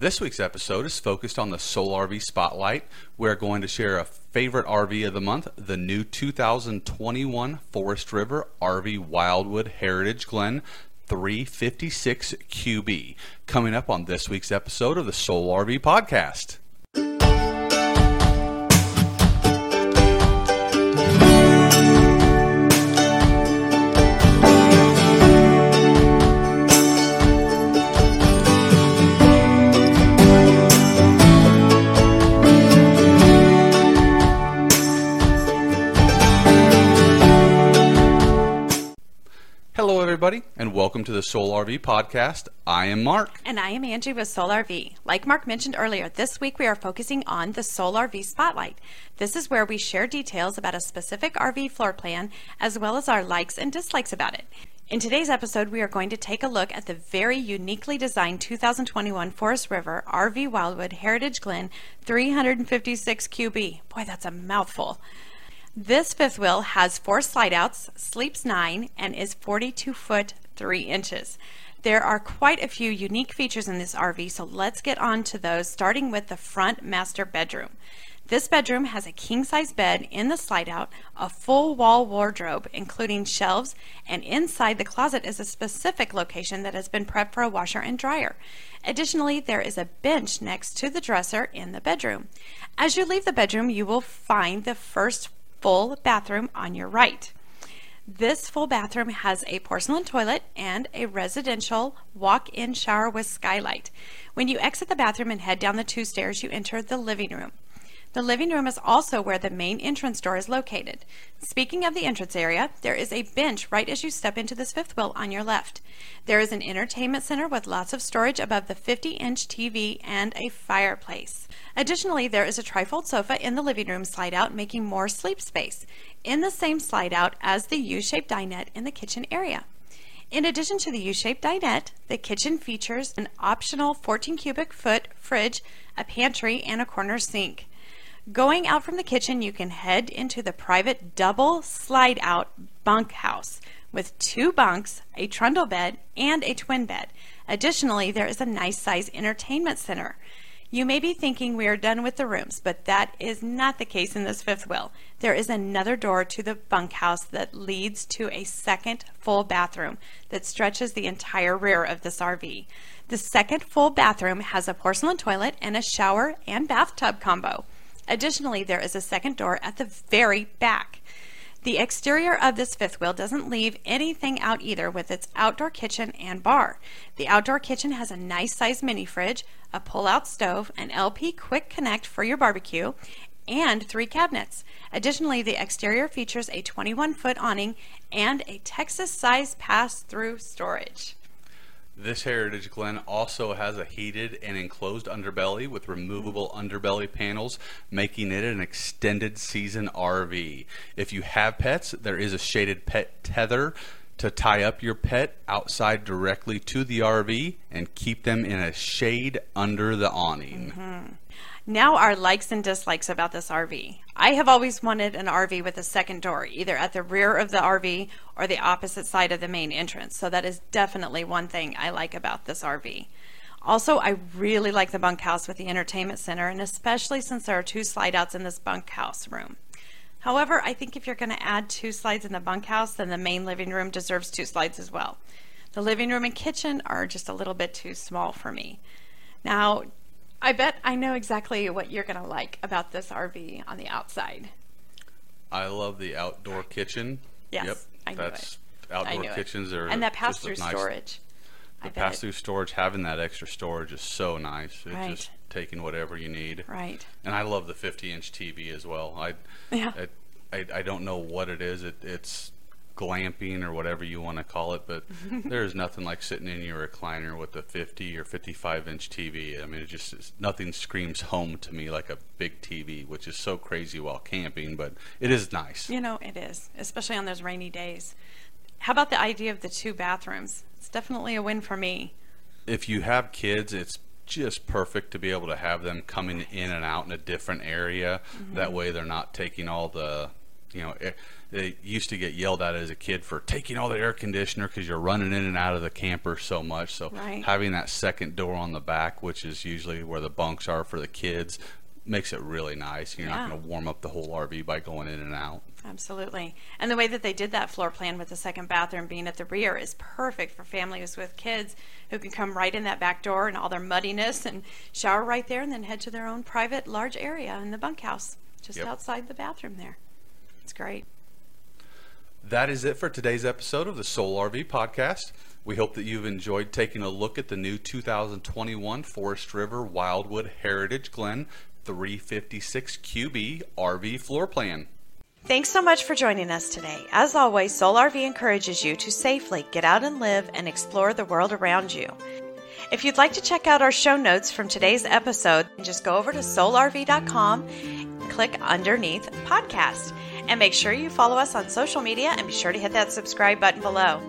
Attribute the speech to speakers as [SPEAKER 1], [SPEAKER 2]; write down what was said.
[SPEAKER 1] This week's episode is focused on the Soul RV Spotlight. We're going to share a favorite RV of the month, the new 2021 Forest River RV Wildwood Heritage Glen 356 QB, coming up on this week's episode of the Soul RV Podcast. Everybody, and welcome to the Soul RV Podcast. I am Mark.
[SPEAKER 2] And I am Angie with Soul RV. Like Mark mentioned earlier, this week we are focusing on the Soul RV Spotlight. This is where we share details about a specific RV floor plan as well as our likes and dislikes about it. In today's episode, we are going to take a look at the very uniquely designed 2021 Forest River RV Wildwood Heritage Glen 356 QB. Boy, that's a mouthful. This fifth wheel has four slide outs, sleeps nine, and is 42 foot 3 inches. There are quite a few unique features in this RV, so let's get on to those, starting with the front master bedroom. This bedroom has a king size bed in the slide out, a full wall wardrobe, including shelves, and inside the closet is a specific location that has been prepped for a washer and dryer. Additionally, there is a bench next to the dresser in the bedroom. As you leave the bedroom, you will find the first full bathroom on your right. This full bathroom has a porcelain toilet and a residential walk in shower with skylight. When you exit the bathroom and head down the two stairs, you enter the living room. The living room is also where the main entrance door is located. Speaking of the entrance area, there is a bench right as you step into this fifth wheel on your left. There is an entertainment center with lots of storage above the 50 inch TV and a fireplace. Additionally, there is a trifold sofa in the living room slide out, making more sleep space in the same slide out as the U shaped dinette in the kitchen area. In addition to the U-shaped dinette, the kitchen features an optional 14 cubic foot fridge, a pantry, and a corner sink. Going out from the kitchen, you can head into the private double slide out bunkhouse with two bunks, a trundle bed, and a twin bed. Additionally, there is a nice size entertainment center. You may be thinking we are done with the rooms, but that is not the case in this fifth wheel. There is another door to the bunkhouse that leads to a second full bathroom that stretches the entire rear of this RV. The second full bathroom has a porcelain toilet and a shower and bathtub combo. Additionally, there is a second door at the very back. The exterior of this fifth wheel doesn't leave anything out either with its outdoor kitchen and bar. The outdoor kitchen has a nice sized mini fridge, a pull out stove, an LP quick connect for your barbecue, and three cabinets. Additionally, the exterior features a 21 foot awning and a Texas sized pass through storage.
[SPEAKER 1] This Heritage Glen also has a heated and enclosed underbelly with removable underbelly panels, making it an extended season RV. If you have pets, there is a shaded pet tether to tie up your pet outside directly to the RV and keep them in a shade under the awning.
[SPEAKER 2] Mm-hmm. Now, our likes and dislikes about this RV. I have always wanted an RV with a second door, either at the rear of the RV or the opposite side of the main entrance. So, that is definitely one thing I like about this RV. Also, I really like the bunkhouse with the entertainment center, and especially since there are two slide outs in this bunkhouse room. However, I think if you're going to add two slides in the bunkhouse, then the main living room deserves two slides as well. The living room and kitchen are just a little bit too small for me. Now, I bet I know exactly what you're going to like about this RV on the outside.
[SPEAKER 1] I love the outdoor kitchen.
[SPEAKER 2] Yes,
[SPEAKER 1] yep,
[SPEAKER 2] I knew
[SPEAKER 1] that's
[SPEAKER 2] it.
[SPEAKER 1] outdoor
[SPEAKER 2] knew
[SPEAKER 1] kitchens
[SPEAKER 2] it.
[SPEAKER 1] are
[SPEAKER 2] and that pass through
[SPEAKER 1] nice-
[SPEAKER 2] storage.
[SPEAKER 1] The pass through storage, having that extra storage is so nice. It's
[SPEAKER 2] Right.
[SPEAKER 1] just taking whatever you need.
[SPEAKER 2] Right.
[SPEAKER 1] And I love the 50 inch TV as well. I,
[SPEAKER 2] Yeah.
[SPEAKER 1] I, I, I don't know what it is. It, it's glamping or whatever you want to call it, but there's nothing like sitting in your recliner with a 50 or 55 inch TV. I mean, it just it's, nothing screams home to me like a big TV, which is so crazy while camping, but it is nice.
[SPEAKER 2] You know, it is, especially on those rainy days. How about the idea of the two bathrooms? It's definitely a win for me.
[SPEAKER 1] If you have kids, it's just perfect to be able to have them coming in and out in a different area.
[SPEAKER 2] Mm-hmm.
[SPEAKER 1] That way, they're not taking all the, you know, They used to get yelled at as a kid for taking all the air conditioner because you're running in and out of the camper so much. So
[SPEAKER 2] Right.
[SPEAKER 1] having that second door on the back, which is usually where the bunks are for the kids, makes it really nice. You're
[SPEAKER 2] Yeah.
[SPEAKER 1] not going to warm up the whole RV by going in and out.
[SPEAKER 2] Absolutely. And the way that they did that floor plan with the second bathroom being at the rear is perfect for families with kids who can come right in that back door and all their muddiness and shower right there and then head to their own private large area in the bunkhouse just
[SPEAKER 1] Yep.
[SPEAKER 2] outside the bathroom there. It's great.
[SPEAKER 1] That is it for today's episode of the Soul RV Podcast. We hope that you've enjoyed taking a look at the new 2021 Forest River Wildwood Heritage Glen 356 QB RV floor plan.
[SPEAKER 2] Thanks so much for joining us today. As always, Soul RV encourages you to safely get out and live and explore the world around you. If you'd like to check out our show notes from today's episode, just go over to soulrv.com, click underneath podcast, and make sure you follow us on social media and be sure to hit that subscribe button below.